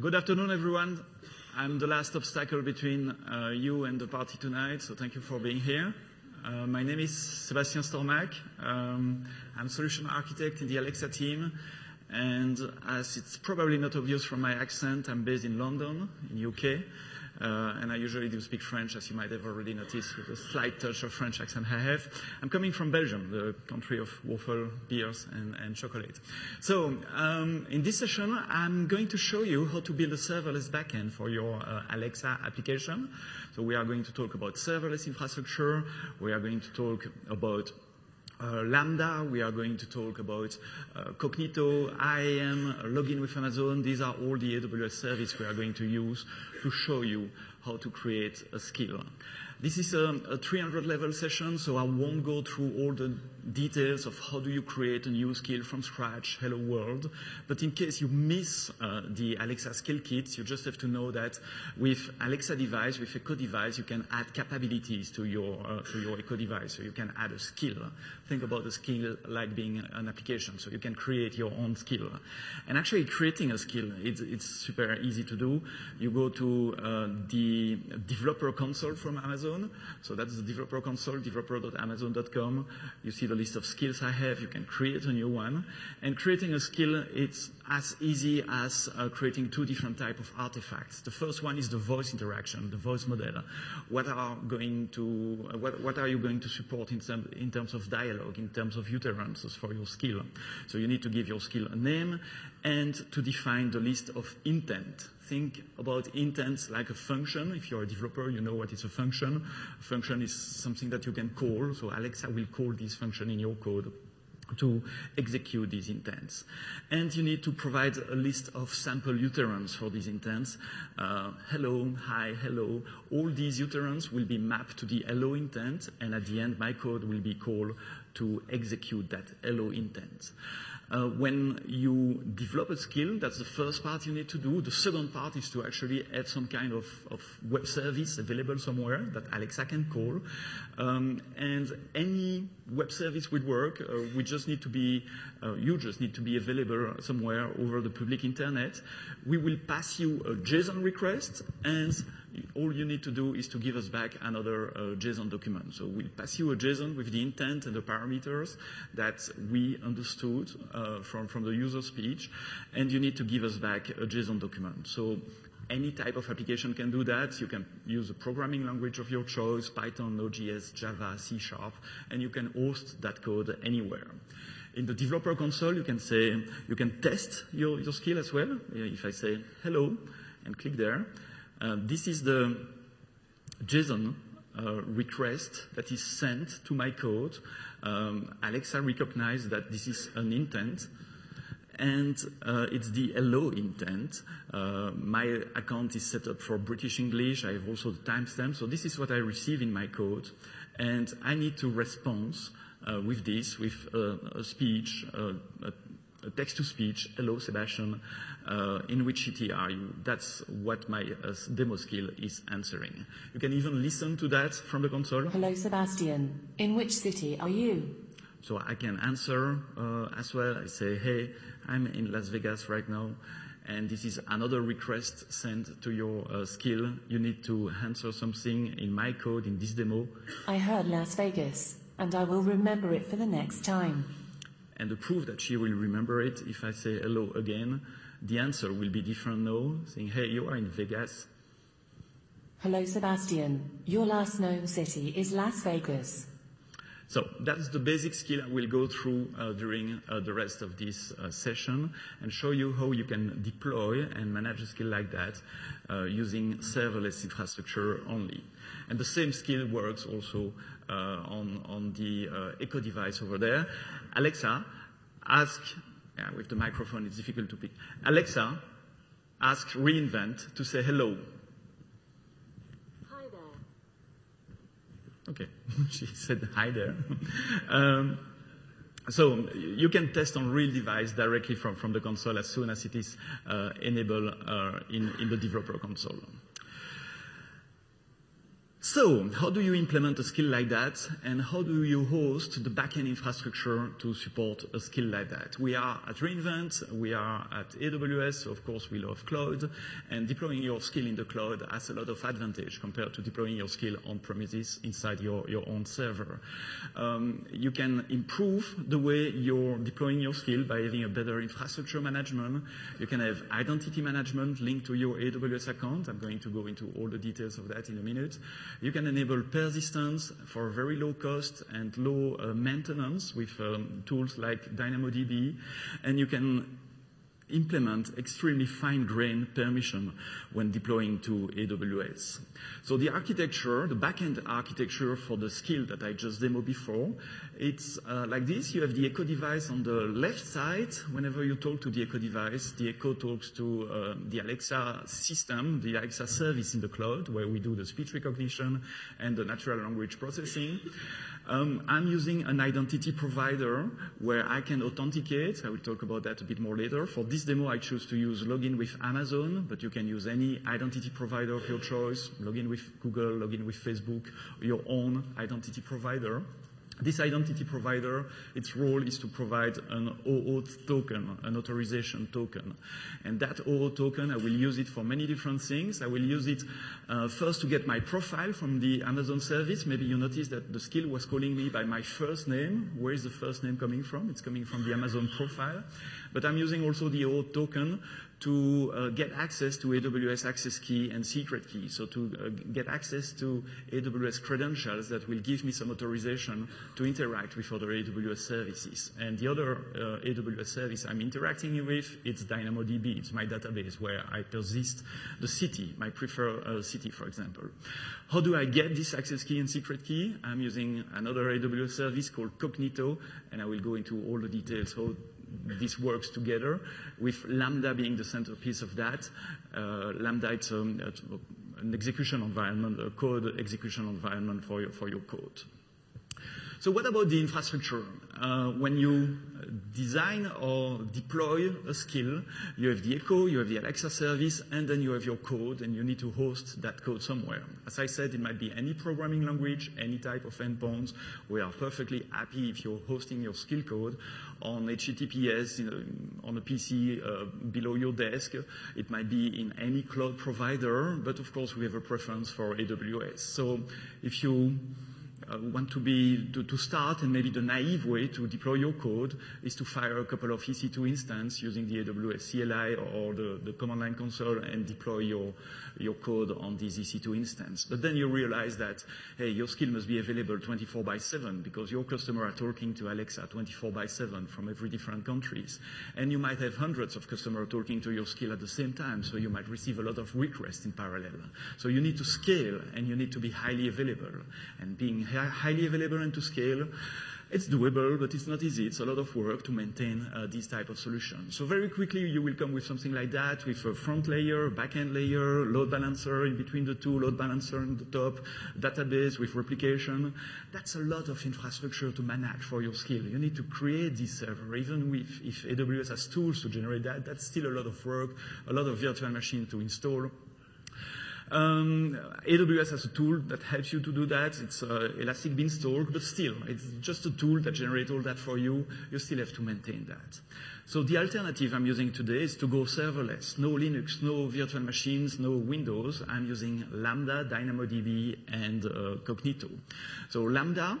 Good afternoon, everyone. I'm the last obstacle between uh, you and the party tonight, so thank you for being here. Uh, my name is Sébastien Stormacq. Um, I'm solution architect in the Alexa team, and as it's probably not obvious from my accent, I'm based in London, in UK. Uh, and I usually do speak French, as you might have already noticed, with a slight touch of French accent I have. I'm coming from Belgium, the country of waffle, beers, and, and chocolate. So um, in this session, I'm going to show you how to build a serverless backend for your uh, Alexa application. So we are going to talk about serverless infrastructure. We are going to talk about uh, Lambda, we are going to talk about uh, Cognito, IAM, login with Amazon. These are all the AWS service we are going to use to show you how to create a skill. This is a, a 300 level session, so I won't go through all the details of how do you create a new skill from scratch, hello world. But in case you miss uh, the Alexa skill kit, you just have to know that with Alexa device, with Echo device, you can add capabilities to your, uh, to your Echo device. So you can add a skill. Think about a skill like being an application. So you can create your own skill. And actually creating a skill, it's, it's super easy to do. You go to uh, the developer console from Amazon. So that's the developer console, developer.amazon.com. You see the list of skills I have. You can create a new one. And creating a skill, it's as easy as uh, creating two different type of artifacts. The first one is the voice interaction, the voice model. What are going to, uh, what, what, are you going to support in, in terms of dialogue, in terms of utterances for your skill? So you need to give your skill a name and to define the list of intent think about intents like a function. If you're a developer, you know what is a function. A function is something that you can call. So Alexa will call this function in your code to execute these intents. And you need to provide a list of sample utterances for these intents. Uh, hello, hi, hello. All these utterances will be mapped to the hello intent, and at the end, my code will be called to execute that hello intent. Uh, when you develop a skill, that's the first part you need to do. The second part is to actually add some kind of, of web service available somewhere that Alexa can call. Um, and any web service will work. Uh, we just need to be, uh, you just need to be available somewhere over the public internet. We will pass you a JSON request and all you need to do is to give us back another uh, JSON document. So we'll pass you a JSON with the intent and the parameters that we understood uh, from, from the user speech, and you need to give us back a JSON document. So any type of application can do that. You can use a programming language of your choice, Python, Node.js, Java, C Sharp, and you can host that code anywhere. In the developer console, you can say, you can test your, your skill as well. If I say hello and click there, this is the JSON uh, request that is sent to my code. Um, Alexa recognizes that this is an intent and uh, it's the hello intent. Uh, my account is set up for British English. I have also the timestamp. So this is what I receive in my code. And I need to respond uh, with this, with uh, a speech, a text to speech, hello Sebastian, uh, in which city are you? That's what my uh, demo skill is answering. You can even listen to that from the console. Hello Sebastian, in which city are you? So I can answer uh, as well. I say, hey, I'm in Las Vegas right now. And this is another request sent to your uh, skill. You need to answer something in my code in this demo. I heard Las Vegas, and I will remember it for the next time. And the proof that she will remember it, if I say hello again, the answer will be different now, saying, hey, you are in Vegas. Hello, Sebastian. Your last known city is Las Vegas. So that's the basic skill I will go through uh, during uh, the rest of this uh, session and show you how you can deploy and manage a skill like that uh, using serverless infrastructure only. And the same skill works also uh, on, on the uh, Echo device over there. Alexa, ask yeah, with the microphone, it's difficult to pick. Alexa, ask reInvent to say hello. Hi there. Okay, she said hi there. um, so you can test on real device directly from, from the console as soon as it is uh, enabled uh, in, in the developer console. So how do you implement a skill like that and how do you host the backend infrastructure to support a skill like that? We are at reInvent, we are at AWS, so of course we love cloud and deploying your skill in the cloud has a lot of advantage compared to deploying your skill on premises inside your, your own server. Um, you can improve the way you're deploying your skill by having a better infrastructure management. You can have identity management linked to your AWS account. I'm going to go into all the details of that in a minute. You can enable persistence for very low cost and low uh, maintenance with um, tools like DynamoDB. And you can implement extremely fine-grained permission when deploying to AWS. So the architecture, the backend architecture for the skill that I just demoed before, it's uh, like this. You have the Echo device on the left side. Whenever you talk to the Echo device, the Echo talks to uh, the Alexa system, the Alexa service in the cloud, where we do the speech recognition and the natural language processing. Um, I'm using an identity provider where I can authenticate. I will talk about that a bit more later. For this demo, I choose to use login with Amazon, but you can use any identity provider of your choice. Login with Google, login with Facebook, your own identity provider. This identity provider, its role is to provide an OAuth token, an authorization token. And that OAuth token, I will use it for many different things. I will use it uh, first to get my profile from the Amazon service. Maybe you noticed that the skill was calling me by my first name. Where is the first name coming from? It's coming from the Amazon profile. But I'm using also the OAuth token to uh, get access to AWS access key and secret key. So to uh, get access to AWS credentials that will give me some authorization to interact with other AWS services. And the other uh, AWS service I'm interacting with, it's DynamoDB. It's my database where I persist the city, my preferred uh, city, for example. How do I get this access key and secret key? I'm using another AWS service called Cognito, and I will go into all the details how this works together, with Lambda being the centerpiece of that. Uh, Lambda, it's um, an execution environment, a code execution environment for your, for your code. So what about the infrastructure? Uh, when you design or deploy a skill, you have the Echo, you have the Alexa service, and then you have your code, and you need to host that code somewhere. As I said, it might be any programming language, any type of endpoints. We are perfectly happy if you're hosting your skill code on HTTPS on a PC uh, below your desk. It might be in any cloud provider, but of course we have a preference for AWS. So if you uh, want to be to, to, start and maybe the naive way to deploy your code is to fire a couple of EC2 instances using the AWS CLI or the, the command line console and deploy your your code on these EC2 instances. But then you realize that, hey, your skill must be available 24 by 7 because your customer are talking to Alexa 24 by 7 from every different countries. And you might have hundreds of customers talking to your skill at the same time, so you might receive a lot of requests in parallel. So you need to scale and you need to be highly available. And being highly available and to scale, it's doable, but it's not easy. It's a lot of work to maintain uh, these type of solutions. So very quickly, you will come with something like that, with a front layer, back-end layer, load balancer in between the two, load balancer on the top, database with replication. That's a lot of infrastructure to manage for your skill. You need to create this server. Even with, if AWS has tools to generate that, that's still a lot of work, a lot of virtual machine to install. Um, AWS has a tool that helps you to do that. It's uh, Elastic Beanstalk, but still, it's just a tool that generates all that for you. You still have to maintain that. So the alternative I'm using today is to go serverless. No Linux, no virtual machines, no Windows. I'm using Lambda, DynamoDB, and uh, Cognito. So Lambda,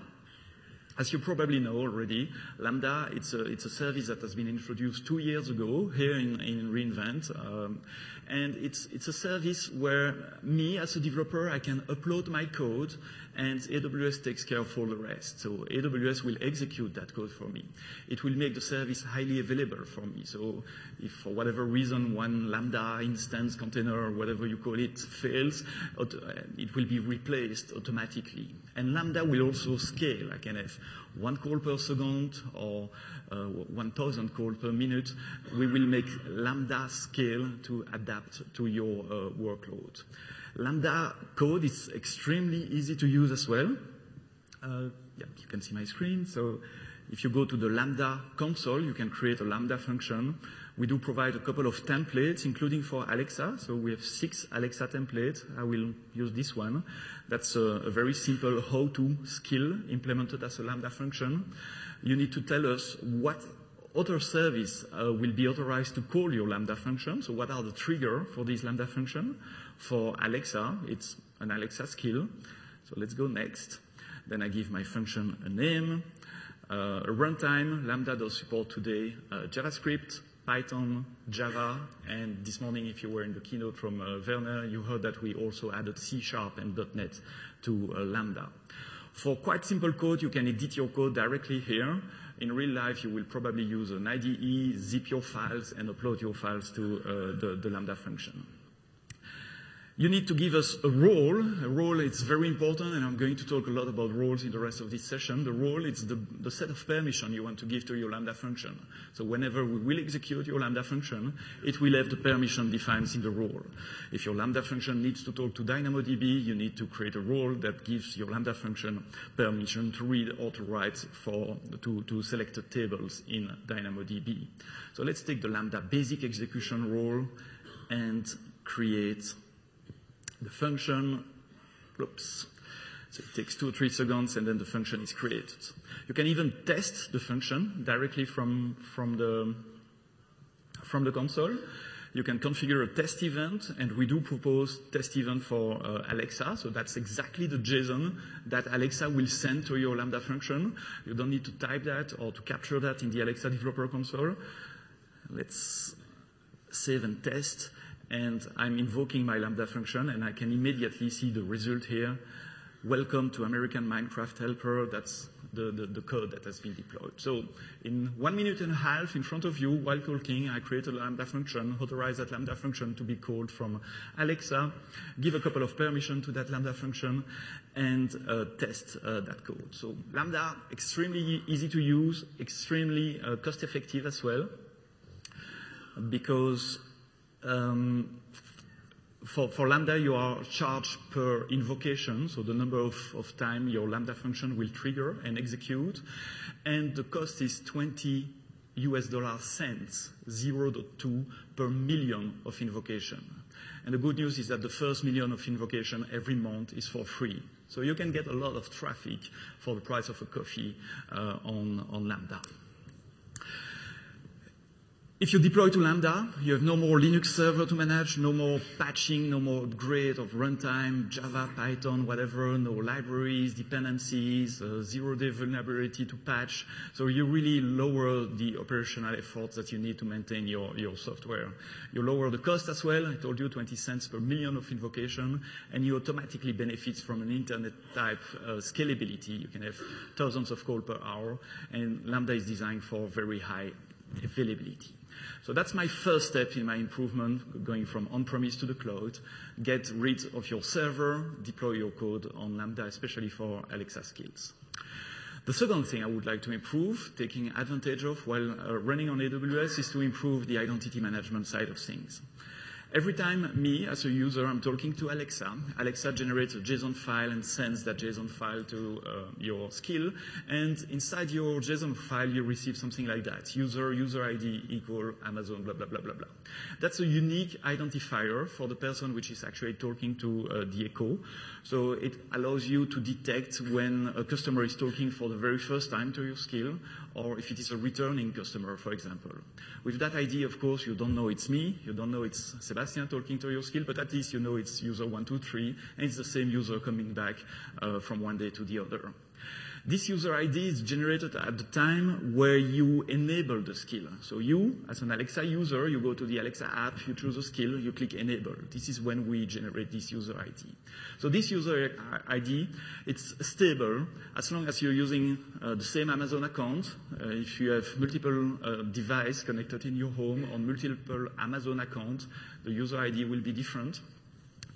as you probably know already, Lambda, it's a, it's a service that has been introduced two years ago here in, in reInvent. Um, and it's, it's a service where me as a developer, I can upload my code and AWS takes care of all the rest. So AWS will execute that code for me. It will make the service highly available for me. So if for whatever reason one Lambda instance container or whatever you call it fails, it will be replaced automatically. And Lambda will also scale. I can have one call per second or uh, 1,000 calls per minute. We will make Lambda scale to adapt to your uh, workload. Lambda code is extremely easy to use as well. Uh, yeah, you can see my screen. So if you go to the Lambda console, you can create a Lambda function We do provide a couple of templates, including for Alexa. So we have six Alexa templates. I will use this one. That's a, a very simple how-to skill implemented as a Lambda function. You need to tell us what other service uh, will be authorized to call your Lambda function. So what are the trigger for this Lambda function? For Alexa, it's an Alexa skill. So let's go next. Then I give my function a name, uh, a runtime. Lambda does support today uh, JavaScript, Python, Java, and this morning, if you were in the keynote from uh, Werner, you heard that we also added C Sharp and .NET to uh, Lambda. For quite simple code, you can edit your code directly here. In real life, you will probably use an IDE, zip your files, and upload your files to uh, the, the Lambda function. You need to give us a role. A role is very important, and I'm going to talk a lot about roles in the rest of this session. The role is the, the, set of permission you want to give to your Lambda function. So whenever we will execute your Lambda function, it will have the permission defined in the role. If your Lambda function needs to talk to DynamoDB, you need to create a role that gives your Lambda function permission to read or to write for, to, to selected tables in DynamoDB. So let's take the Lambda basic execution role and create the function, oops, so it takes two or three seconds and then the function is created. You can even test the function directly from, from, the, from the console. You can configure a test event, and we do propose test event for uh, Alexa. So that's exactly the JSON that Alexa will send to your Lambda function. You don't need to type that or to capture that in the Alexa developer console. Let's save and test and I'm invoking my Lambda function, and I can immediately see the result here. Welcome to American Minecraft Helper. That's the, the, the, code that has been deployed. So in one minute and a half in front of you, while talking, I create a Lambda function, authorize that Lambda function to be called from Alexa, give a couple of permission to that Lambda function, and uh, test uh, that code. So Lambda, extremely easy to use, extremely uh, cost effective as well, because for, for, Lambda, you are charged per invocation, so the number of, time your Lambda function will trigger and execute, and the cost is 20 US dollar cents, 0.2 per million of invocation. And the good news is that the first million of invocation every month is for free. So you can get a lot of traffic for the price of a coffee uh, on Lambda. If you deploy to Lambda, you have no more Linux server to manage, no more patching, no more upgrade of runtime, Java, Python, whatever, no libraries, dependencies, uh, zero-day vulnerability to patch. So you really lower the operational efforts that you need to maintain your, your software. You lower the cost as well. I told you 20 cents per million of invocation, and you automatically benefit from an internet type uh, scalability. You can have thousands of calls per hour, and Lambda is designed for very high availability. So that's my first step in my improvement, going from on-premise to the cloud. Get rid of your server, deploy your code on Lambda, especially for Alexa skills. The second thing I would like to improve, taking advantage of while uh, running on AWS, is to improve the identity management side of things. Every time me, as a user, I'm talking to Alexa, Alexa generates a JSON file and sends that JSON file to uh, your skill. And inside your JSON file, you receive something like that. User, user ID equal Amazon, blah, blah, blah, blah, blah. That's a unique identifier for the person which is actually talking to uh, the echo. So it allows you to detect when a customer is talking for the very first time to your skill, or if it is a returning customer, for example. With that ID, of course, you don't know it's me, you don't know it's Sebastian talking to your skill, but at least you know it's user one, two, three, and it's the same user coming back uh, from one day to the other. This user ID is generated at the time where you enable the skill. So you, as an Alexa user, you go to the Alexa app, you choose a skill, you click enable. This is when we generate this user ID. So this user ID, it's stable as long as you're using uh, the same Amazon account. Uh, if you have multiple uh, devices connected in your home on multiple Amazon accounts, the user ID will be different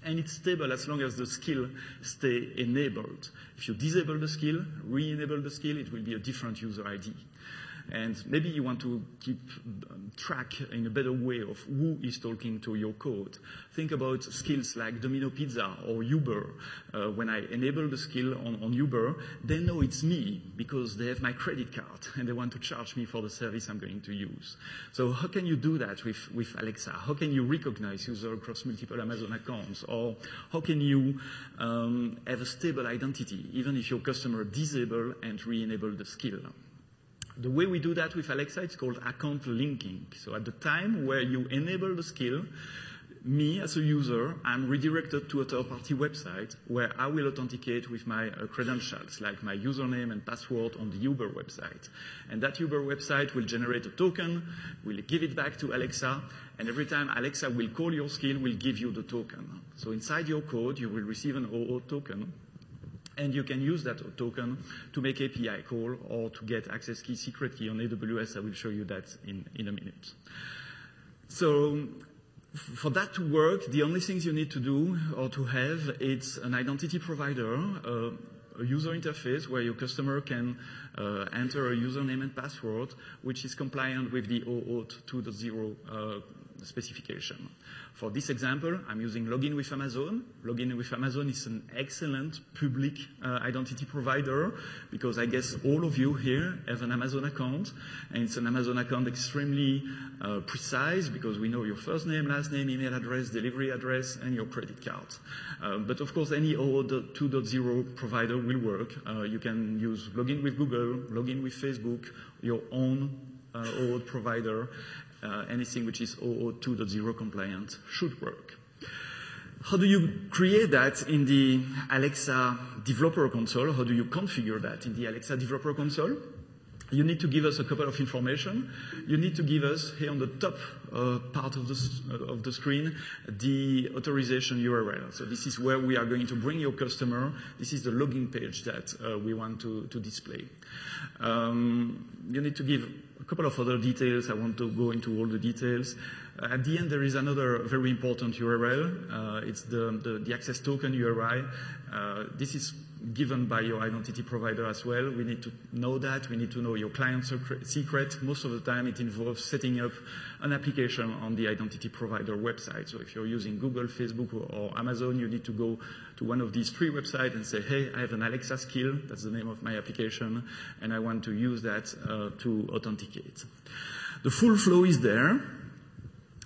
and it's stable as long as the skill stay enabled. If you disable the skill, re-enable the skill, it will be a different user ID. And maybe you want to keep um, track in a better way of who is talking to your code. Think about skills like Domino Pizza or Uber. Uh, when I enable the skill on, on Uber, they know it's me because they have my credit card and they want to charge me for the service I'm going to use. So how can you do that with, with Alexa? How can you recognize user across multiple Amazon accounts? Or how can you um, have a stable identity even if your customer disable and re-enable the skill? The way we do that with Alexa, it's called account linking. So at the time where you enable the skill, me as a user, I'm redirected to a third-party website where I will authenticate with my uh, credentials, like my username and password on the Uber website. And that Uber website will generate a token, will give it back to Alexa, and every time Alexa will call your skill, will give you the token. So inside your code, you will receive an OAuth token, and you can use that token to make API call or to get access key, secret key on AWS. I will show you that in, in a minute. So for that to work, the only things you need to do or to have, it's an identity provider, uh, a user interface where your customer can uh, enter a username and password, which is compliant with the OAuth 2.0 uh, specification. For this example, I'm using Login with Amazon. Login with Amazon is an excellent public uh, identity provider because I guess all of you here have an Amazon account, and it's an Amazon account extremely uh, precise because we know your first name, last name, email address, delivery address, and your credit card. Uh, but of course, any OAuth 2.0 provider will work. Uh, you can use Login with Google, Login with Facebook, your own uh, OAuth provider, Uh, anything which is OAuth 2.0 compliant should work. How do you create that in the Alexa developer console? How do you configure that in the Alexa developer console? You need to give us a couple of information. You need to give us here on the top uh, part of the, uh, of the screen the authorization URL. So this is where we are going to bring your customer. This is the login page that uh, we want to, to display. Um, you need to give a couple of other details. I want to go into all the details. Uh, at the end, there is another very important URL. Uh, it's the, the, the, access token URI. This is given by your identity provider as well. We need to know that. We need to know your client secret. Most of the time, it involves setting up an application on the identity provider website. So if you're using Google, Facebook, or, Amazon, you need to go to one of these three websites and say, hey, I have an Alexa skill. That's the name of my application. And I want to use that uh, to authenticate. The full flow is there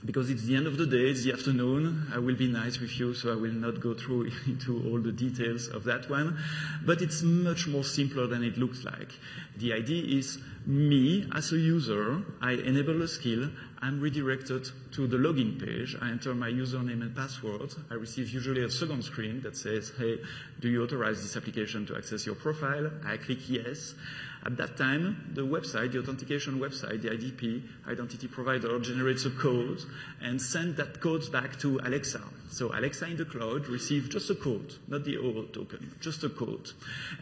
because it's the end of the day, it's the afternoon. I will be nice with you, so I will not go through into all the details of that one. But it's much more simpler than it looks like. The idea is me, as a user, I enable a skill, I'm redirected to the login page. I enter my username and password. I receive usually a second screen that says, hey, do you authorize this application to access your profile? I click yes. At that time, the website, the authentication website, the IDP, identity provider, generates a code and sends that code back to Alexa. So Alexa in the cloud receives just a code, not the OAuth token, just a code.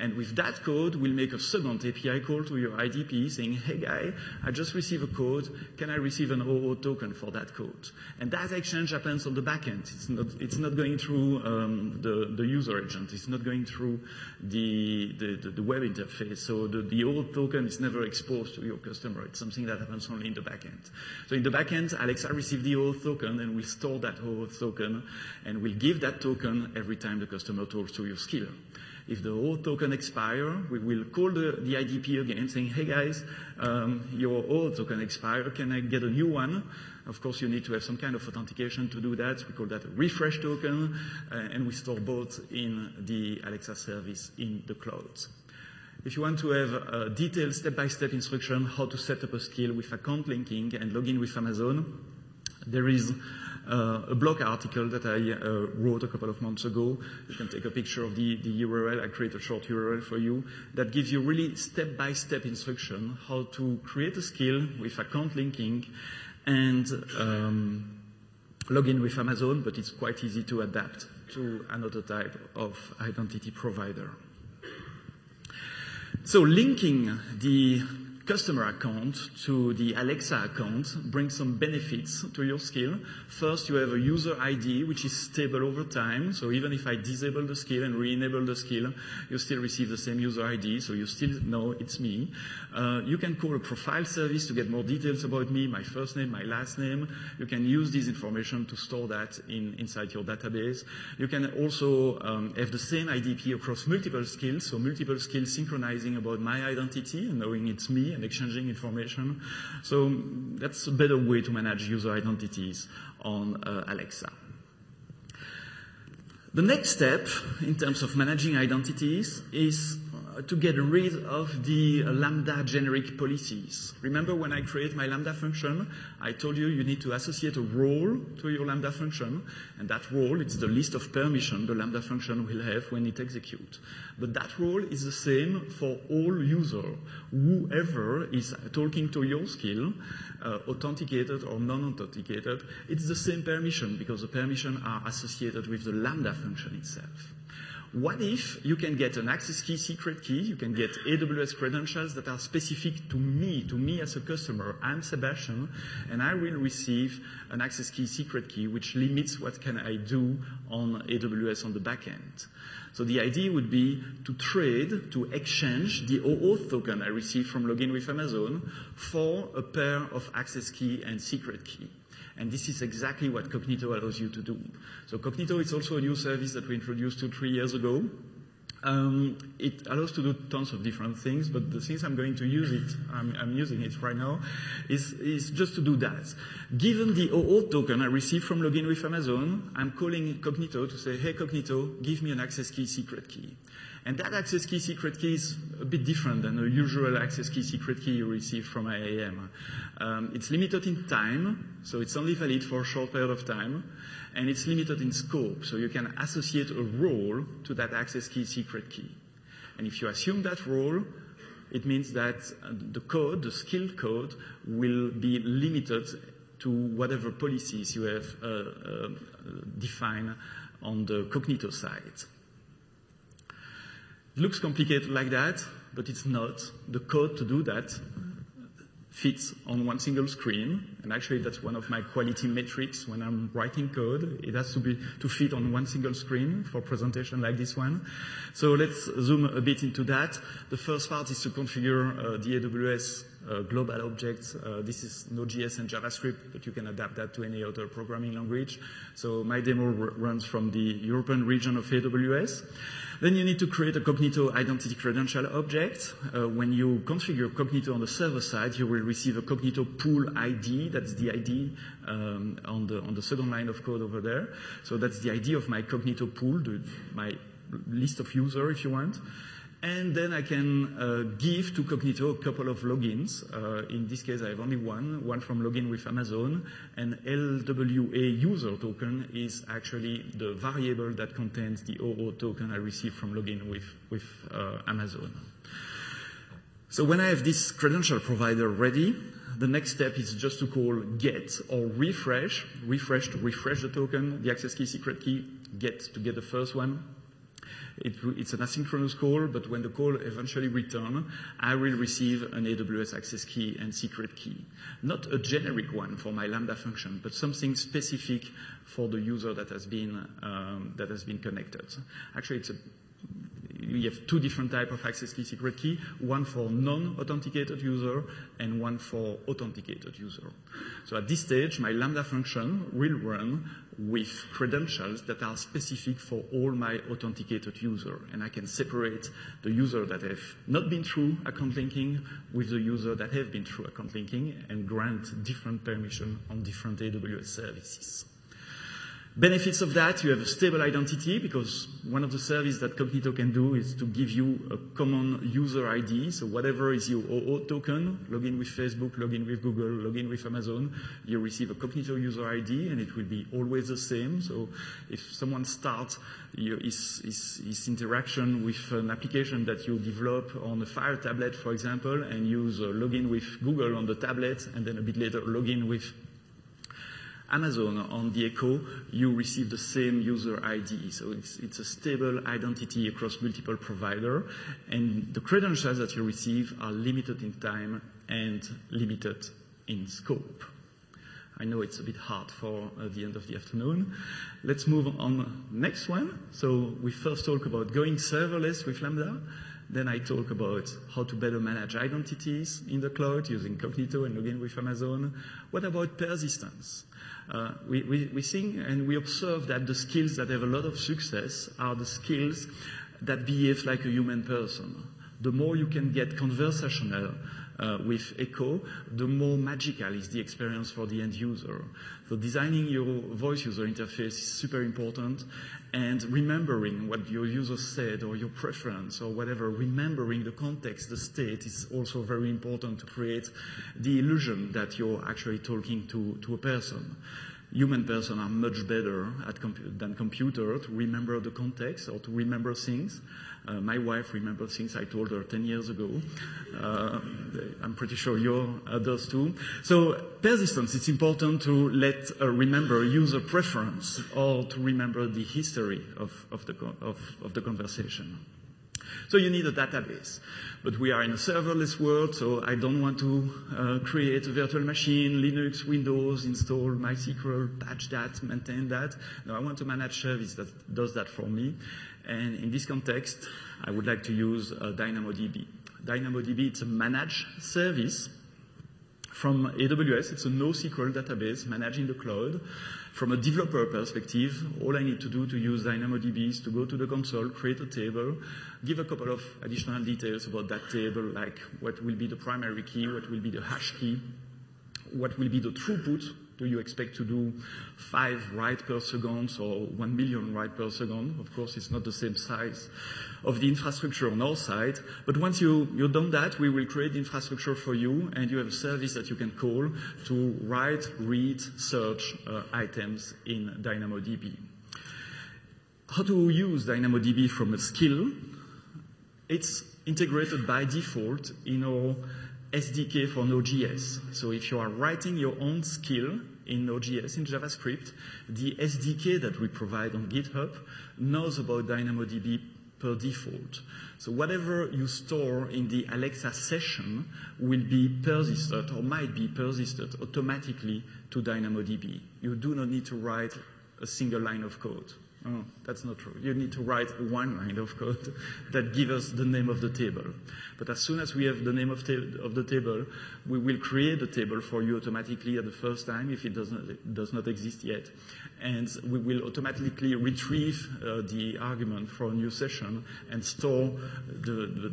And with that code, we'll make a second API call to your IDP saying, hey guy, I just received a code. Can I receive an OAuth token for that code? And that exchange happens on the backend. It's not, it's not going through um, the, the user agent. It's not going through the, the, the web interface. So the, the OAuth token is never exposed to your customer. It's something that happens only in the backend. So in the backend, Alexa receives the OAuth token and will store that OAuth token and we'll give that token every time the customer talks to your skill. If the OAuth token expire, we will call the, IDP again saying, hey guys, um, your OAuth token expire, can I get a new one? Of course, you need to have some kind of authentication to do that. We call that a refresh token, uh, and we store both in the Alexa service in the cloud. If you want to have a detailed step-by-step instruction how to set up a skill with account linking and login with Amazon, there is a blog article that I uh, wrote a couple of months ago. You can take a picture of the, URL. I create a short URL for you that gives you really step-by-step instruction how to create a skill with account linking and um, login with Amazon, but it's quite easy to adapt to another type of identity provider. So linking the customer account to the Alexa account brings some benefits to your skill. First, you have a user ID, which is stable over time. So even if I disable the skill and re-enable the skill, you still receive the same user ID, so you still know it's me. Uh, you can call a profile service to get more details about me, my first name, my last name. You can use this information to store that in, inside your database. You can also um, have the same IDP across multiple skills, so multiple skills synchronizing about my identity and knowing it's me and exchanging information. So that's a better way to manage user identities on uh, Alexa. The next step in terms of managing identities is to get rid of the Lambda generic policies. Remember when I create my Lambda function, I told you you need to associate a role to your Lambda function, and that role is the list of permission the Lambda function will have when it executes. But that role is the same for all users. Whoever is talking to your skill, uh, authenticated or non-authenticated, it's the same permission because the permissions are associated with the Lambda function itself. What if you can get an access key secret key, you can get AWS credentials that are specific to me, to me as a customer. I'm Sebastian, and I will receive an access key secret key which limits what can I do on AWS on the back end. So the idea would be to trade, to exchange the OAuth token I receive from login with Amazon for a pair of access key and secret key. And this is exactly what Cognito allows you to do. So Cognito is also a new service that we introduced two, three years ago. Um, it allows to do tons of different things, but the things I'm going to use it, I'm, I'm using it right now, is, is, just to do that. Given the OAuth token I received from login with Amazon, I'm calling Cognito to say, hey Cognito, give me an access key secret key. And that access key secret key is a bit different than a usual access key secret key you receive from IAM. Um, it's limited in time, so it's only valid for a short period of time, and it's limited in scope, so you can associate a role to that access key secret key. And if you assume that role, it means that the code, the skill code, will be limited to whatever policies you have uh, uh, defined on the Cognito side. It looks complicated like that, but it's not. The code to do that fits on one single screen, and actually that's one of my quality metrics when I'm writing code. It has to be to fit on one single screen for presentation like this one. So let's zoom a bit into that. The first part is to configure uh, the AWS global objects. Uh, this is Node.js and JavaScript, but you can adapt that to any other programming language. So my demo runs from the European region of AWS. Then you need to create a Cognito identity credential object. Uh, when you configure Cognito on the server side, you will receive a Cognito pool ID. That's the ID um, on, the, on the second line of code over there. So that's the ID of my Cognito pool, the, my list of users, if you want. And then I can uh, give to Cognito a couple of logins. Uh, in this case, I have only one, one from login with Amazon. And LWA user token is actually the variable that contains the OAuth token I received from login with, with uh, Amazon. So when I have this credential provider ready, the next step is just to call get or refresh. Refresh to refresh the token, the access key, secret key, get to get the first one, it, it's an asynchronous call, but when the call eventually returns, I will receive an AWS access key and secret key. Not a generic one for my Lambda function, but something specific for the user that has been, um, that has been connected. Actually, it's a we have two different type of access key secret key, one for non-authenticated user and one for authenticated user. So at this stage, my Lambda function will run with credentials that are specific for all my authenticated user. And I can separate the user that have not been through account linking with the user that have been through account linking and grant different permission on different AWS services. Benefits of that, you have a stable identity because one of the services that Cognito can do is to give you a common user ID. So whatever is your OAuth token, login with Facebook, login with Google, login with Amazon, you receive a Cognito user ID and it will be always the same. So if someone starts his, his, his interaction with an application that you develop on a Fire tablet, for example, and use uh, login with Google on the tablet and then a bit later login with Amazon on the Echo, you receive the same user ID. So it's, it's a stable identity across multiple providers, and the credentials that you receive are limited in time and limited in scope. I know it's a bit hard for uh, the end of the afternoon. Let's move on next one. So we first talk about going serverless with Lambda. Then I talk about how to better manage identities in the cloud using Cognito and login with Amazon. What about persistence? Uh, we, we, we think and we observe that the skills that have a lot of success are the skills that behave like a human person. The more you can get conversational, Uh, with Echo, the more magical is the experience for the end user. So designing your voice user interface is super important and remembering what your user said or your preference or whatever, remembering the context, the state is also very important to create the illusion that you're actually talking to, a person human person are much better than computer to remember the context or to remember things. Uh, my wife remembers things I told her 10 years ago. Uh, I'm pretty sure you uh, does too. So persistence, it's important to let uh, remember user preference or to remember the history of, of, the, of, of the conversation. So you need a database. But we are in a serverless world, so I don't want to uh, create a virtual machine, Linux, Windows, install MySQL, patch that, maintain that. No, I want to manage service that does that for me. And in this context, I would like to use uh, DynamoDB. DynamoDB, it's a managed service from AWS. It's a NoSQL database managed in the cloud. From a developer perspective, all I need to do to use DynamoDB is to go to the console, create a table, give a couple of additional details about that table, like what will be the primary key, what will be the hash key, what will be the throughput. Do you expect to do five write per second or one million write per second? Of course, it's not the same size of the infrastructure on our side. But once you, you've done that, we will create the infrastructure for you, and you have a service that you can call to write, read, search uh, items in DynamoDB. How to use DynamoDB from a skill? It's integrated by default in our SDK for Node.js. So if you are writing your own skill in Node.js, in JavaScript, the SDK that we provide on GitHub knows about DynamoDB per default. So whatever you store in the Alexa session will be persisted or might be persisted automatically to DynamoDB. You do not need to write a single line of code. Oh, that's not true. You need to write one line of code that gives us the name of the table. But as soon as we have the name of, ta- of the table, we will create the table for you automatically at the first time if it does not, it does not exist yet. And we will automatically retrieve uh, the argument for a new session and store the, the,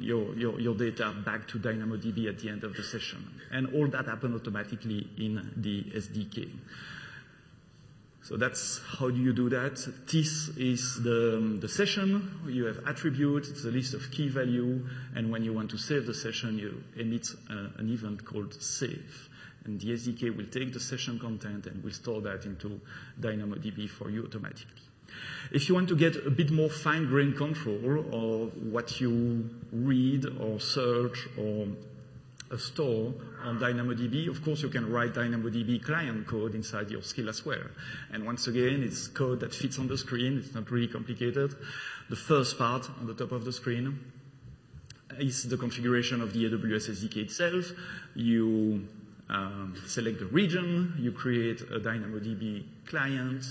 your, your, your data back to DynamoDB at the end of the session. And all that happens automatically in the SDK. So that's how do you do that. This is the, the session. You have attributes. It's a list of key value. And when you want to save the session, you emit uh, an event called save. And the SDK will take the session content and will store that into DynamoDB for you automatically. If you want to get a bit more fine-grained control of what you read or search or a store on DynamoDB, of course you can write DynamoDB client code inside your skill as well. And once again, it's code that fits on the screen. It's not really complicated. The first part on the top of the screen is the configuration of the AWS SDK itself. You um, select the region, you create a DynamoDB client,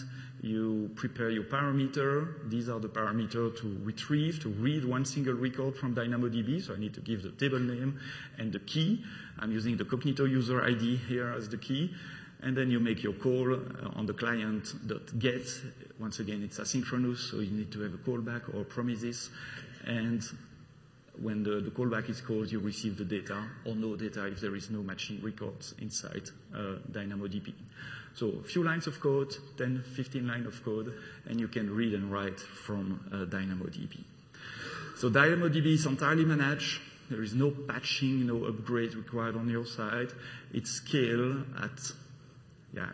you prepare your parameter. These are the parameters to retrieve, to read one single record from DynamoDB. So I need to give the table name and the key. I'm using the Cognito user ID here as the key. And then you make your call uh, on the client.get. Once again, it's asynchronous, so you need to have a callback or promises. And when the, the, callback is called, you receive the data or no data if there is no matching records inside uh, DynamoDB. So a few lines of code, 10, 15 lines of code, and you can read and write from uh, DynamoDB. So DynamoDB is entirely managed. There is no patching, no upgrade required on your side. It's scale at yeah,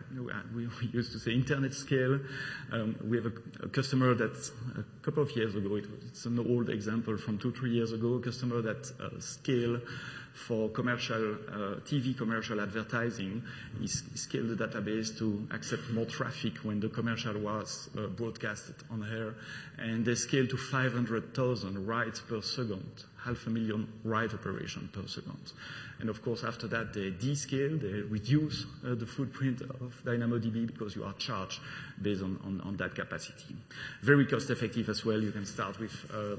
we, we, used to say internet scale. Um, we have a, a, customer that a couple of years ago, it, it's an old example from two, three years ago, a customer that uh, scale for commercial uh, TV commercial advertising is scale the database to accept more traffic when the commercial was uh, broadcasted on air, and they scale to 500,000 writes per second, half a million write operation per second. And of course, after that, they descale, they reduce uh, the footprint of DynamoDB because you are charged based on, on, on that capacity. Very cost effective as well. You can start with uh,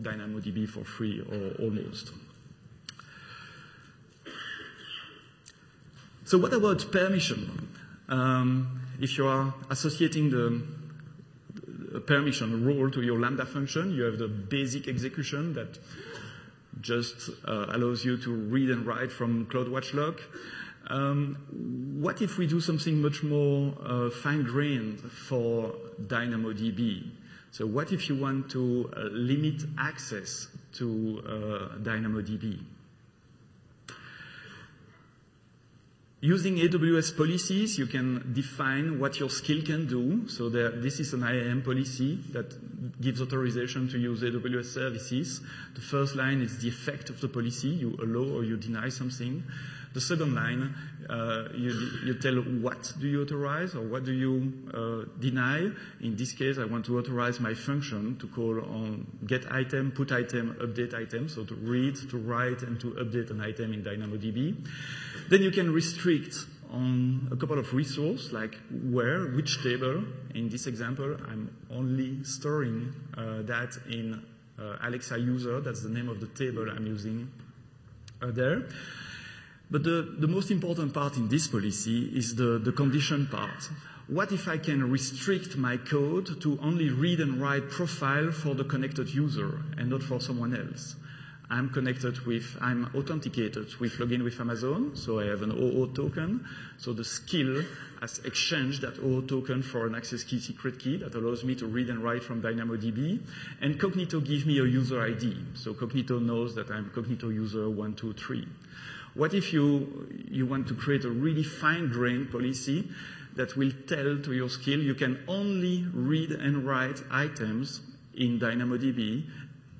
DynamoDB for free or almost. So what about permission? Um, if you are associating the permission role to your Lambda function, you have the basic execution that just uh, allows you to read and write from CloudWatch log. Um, what if we do something much more uh, fine-grained for DynamoDB? So what if you want to uh, limit access to uh, DynamoDB? Using AWS policies, you can define what your skill can do. So there, this is an IAM policy that gives authorization to use AWS services. The first line is the effect of the policy. You allow or you deny something. The second line, uh, you, you, tell what do you authorize or what do you uh, deny. In this case, I want to authorize my function to call on get item, put item, update item, so to read, to write, and to update an item in DynamoDB. Then you can restrict on a couple of resources like where, which table. In this example, I'm only storing uh, that in uh, Alexa user. That's the name of the table I'm using uh, there. But the, the, most important part in this policy is the, the condition part. What if I can restrict my code to only read and write profile for the connected user and not for someone else? I'm connected with, I'm authenticated with login with Amazon, so I have an OAuth token. So the skill has exchanged that OAuth token for an access key secret key that allows me to read and write from DynamoDB. And Cognito gives me a user ID. So Cognito knows that I'm Cognito user 123. What if you, you want to create a really fine-grained policy that will tell to your skill you can only read and write items in DynamoDB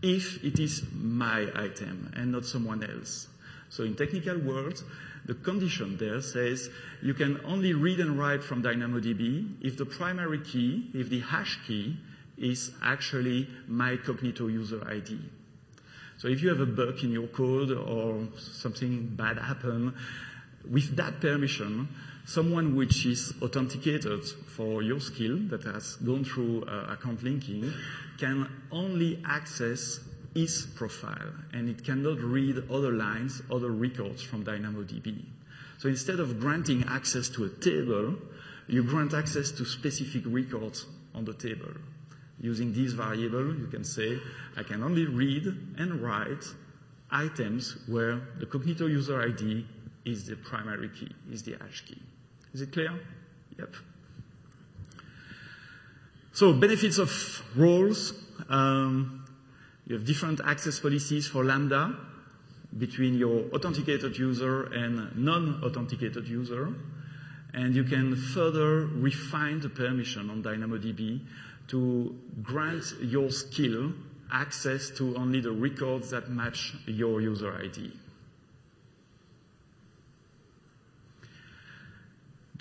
if it is my item and not someone else. So in technical words, the condition there says you can only read and write from DynamoDB if the primary key, if the hash key is actually my Cognito user ID. So if you have a bug in your code or something bad happen, with that permission, someone which is authenticated for your skill that has gone through uh, account linking can only access his profile and it cannot read other lines, other records from DynamoDB. So instead of granting access to a table, you grant access to specific records on the table. Using this variable, you can say, I can only read and write items where the Cognito user ID is the primary key, is the hash key. Is it clear? Yep. So benefits of roles. Um, you have different access policies for Lambda between your authenticated user and non-authenticated user. And you can further refine the permission on DynamoDB to grant your skill access to only the records that match your user ID.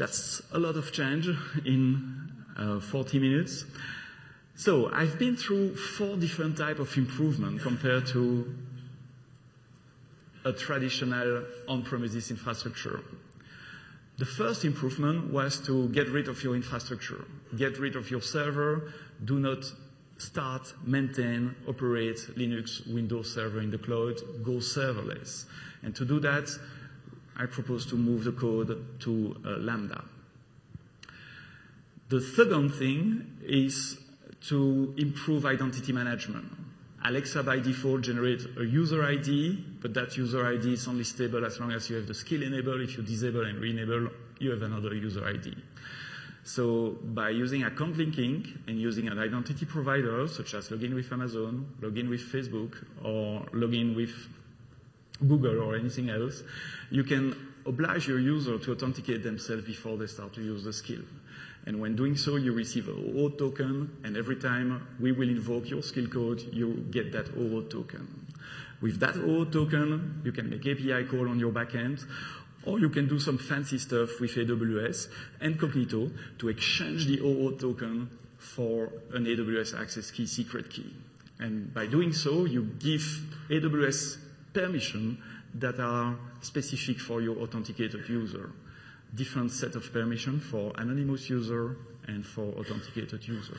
That's a lot of change in uh, 40 minutes. So I've been through four different type of improvement compared to a traditional on-premises infrastructure. The first improvement was to get rid of your infrastructure, get rid of your server, do not start, maintain, operate Linux, Windows server in the cloud, go serverless. And to do that, I propose to move the code to uh, Lambda. The second thing is to improve identity management. Alexa by default generates a user ID, but that user ID is only stable as long as you have the skill enabled. If you disable and re-enable, you have another user ID. So by using account linking and using an identity provider, such as login with Amazon, login with Facebook, or login with Google or anything else, you can oblige your user to authenticate themselves before they start to use the skill. And when doing so, you receive a OAuth token, and every time we will invoke your skill code, you get that OAuth token. With that OAuth token, you can make API call on your backend, or you can do some fancy stuff with AWS and Cognito to exchange the OAuth token for an AWS access key secret key. And by doing so, you give AWS permission that are specific for your authenticated user. Different set of permission for anonymous user and for authenticated user.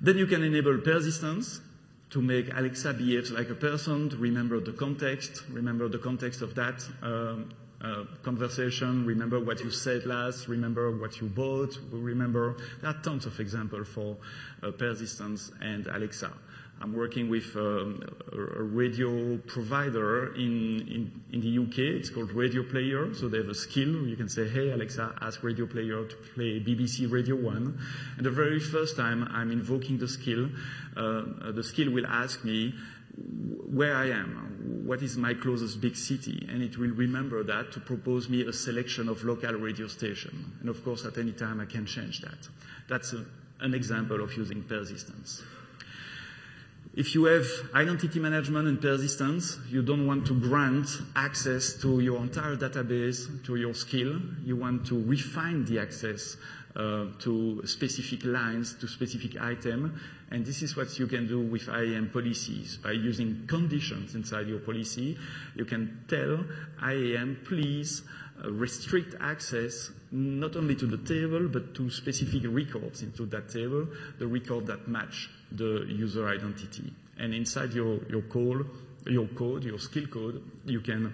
Then you can enable persistence to make Alexa behave like a person, to remember the context, remember the context of that um, uh, conversation, remember what you said last, remember what you bought, remember. There are tons of examples for uh, persistence and Alexa. I'm working with um, a radio provider in, the UK. It's called Radioplayer. So they have a skill. You can say, hey, Alexa, ask Radioplayer to play BBC Radio 1. And the very first time I'm invoking the skill, uh, the skill will ask me where I am, what is my closest big city, and it will remember that to propose me a selection of local radio station. And of course, at any time I can change that. That's an example of using persistence. If you have identity management and persistence, you don't want to grant access to your entire database, to your skill. You want to refine the access uh, to specific lines, to specific item. And this is what you can do with IAM policies. By using conditions inside your policy, you can tell IAM, please uh, restrict access not only to the table, but to specific records into that table, the record that match the user identity. And inside your, your code, your code, your skill code, you can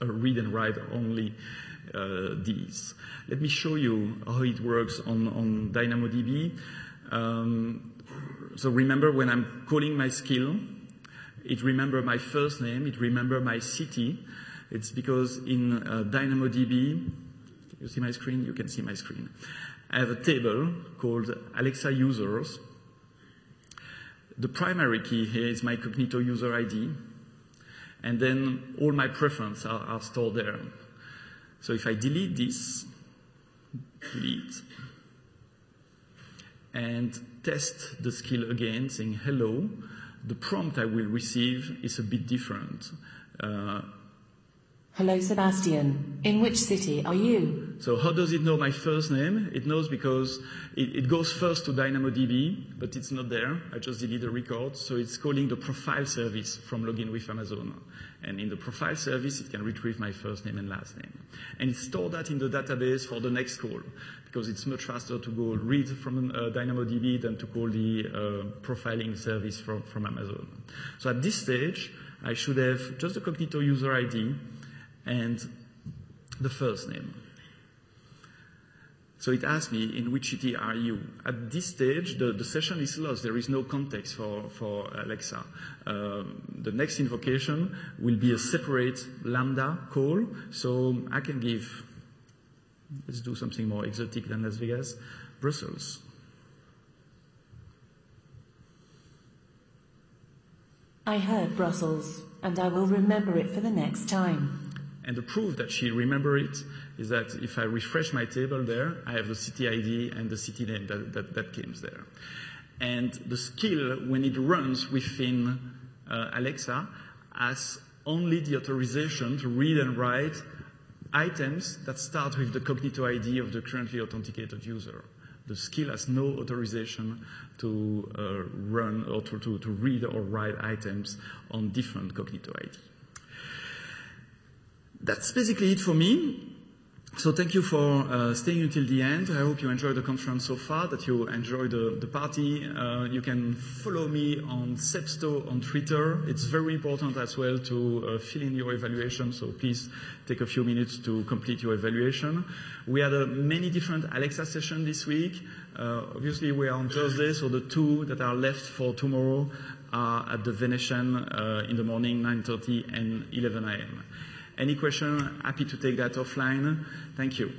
uh, read and write only uh, these. Let me show you how it works on, on DynamoDB. Um, so remember when I'm calling my skill, it remember my first name, it remember my city. It's because in uh, DynamoDB, you see my screen? You can see my screen. I have a table called Alexa users the primary key here is my Cognito user ID, and then all my preferences are, are stored there. So if I delete this, delete, and test the skill again, saying hello, the prompt I will receive is a bit different. Uh, Hello, Sebastian. In which city are you? So how does it know my first name? It knows because it, it, goes first to DynamoDB, but it's not there. I just deleted the record. So it's calling the profile service from Login with Amazon. And in the profile service, it can retrieve my first name and last name. And it stores that in the database for the next call because it's much faster to go read from uh, DynamoDB than to call the uh, profiling service from, from Amazon. So at this stage, I should have just the Cognito user ID and the first name. So it asks me, in which city are you? At this stage, the, the session is lost. There is no context for, for Alexa. Um, the next invocation will be a separate Lambda call. So I can give, let's do something more exotic than Las Vegas, Brussels. I heard Brussels, and I will remember it for the next time. And the proof that she remember it is that if I refresh my table there, I have the city ID and the city name that, that, that there. And the skill, when it runs within uh, Alexa, has only the authorization to read and write items that start with the Cognito ID of the currently authenticated user. The skill has no authorization to uh, run or to, to, to read or write items on different Cognito ID that's basically it for me. So thank you for uh, staying until the end. I hope you enjoyed the conference so far, that you enjoyed the, the party. Uh, you can follow me on Sebsto on Twitter. It's very important as well to uh, fill in your evaluation, so please take a few minutes to complete your evaluation. We had uh, many different Alexa sessions this week. Uh, obviously, we are on Thursday, so the two that are left for tomorrow are at the Venetian uh, in the morning, 9.30 and 11 a.m. Any question? Happy to take that offline. Thank you.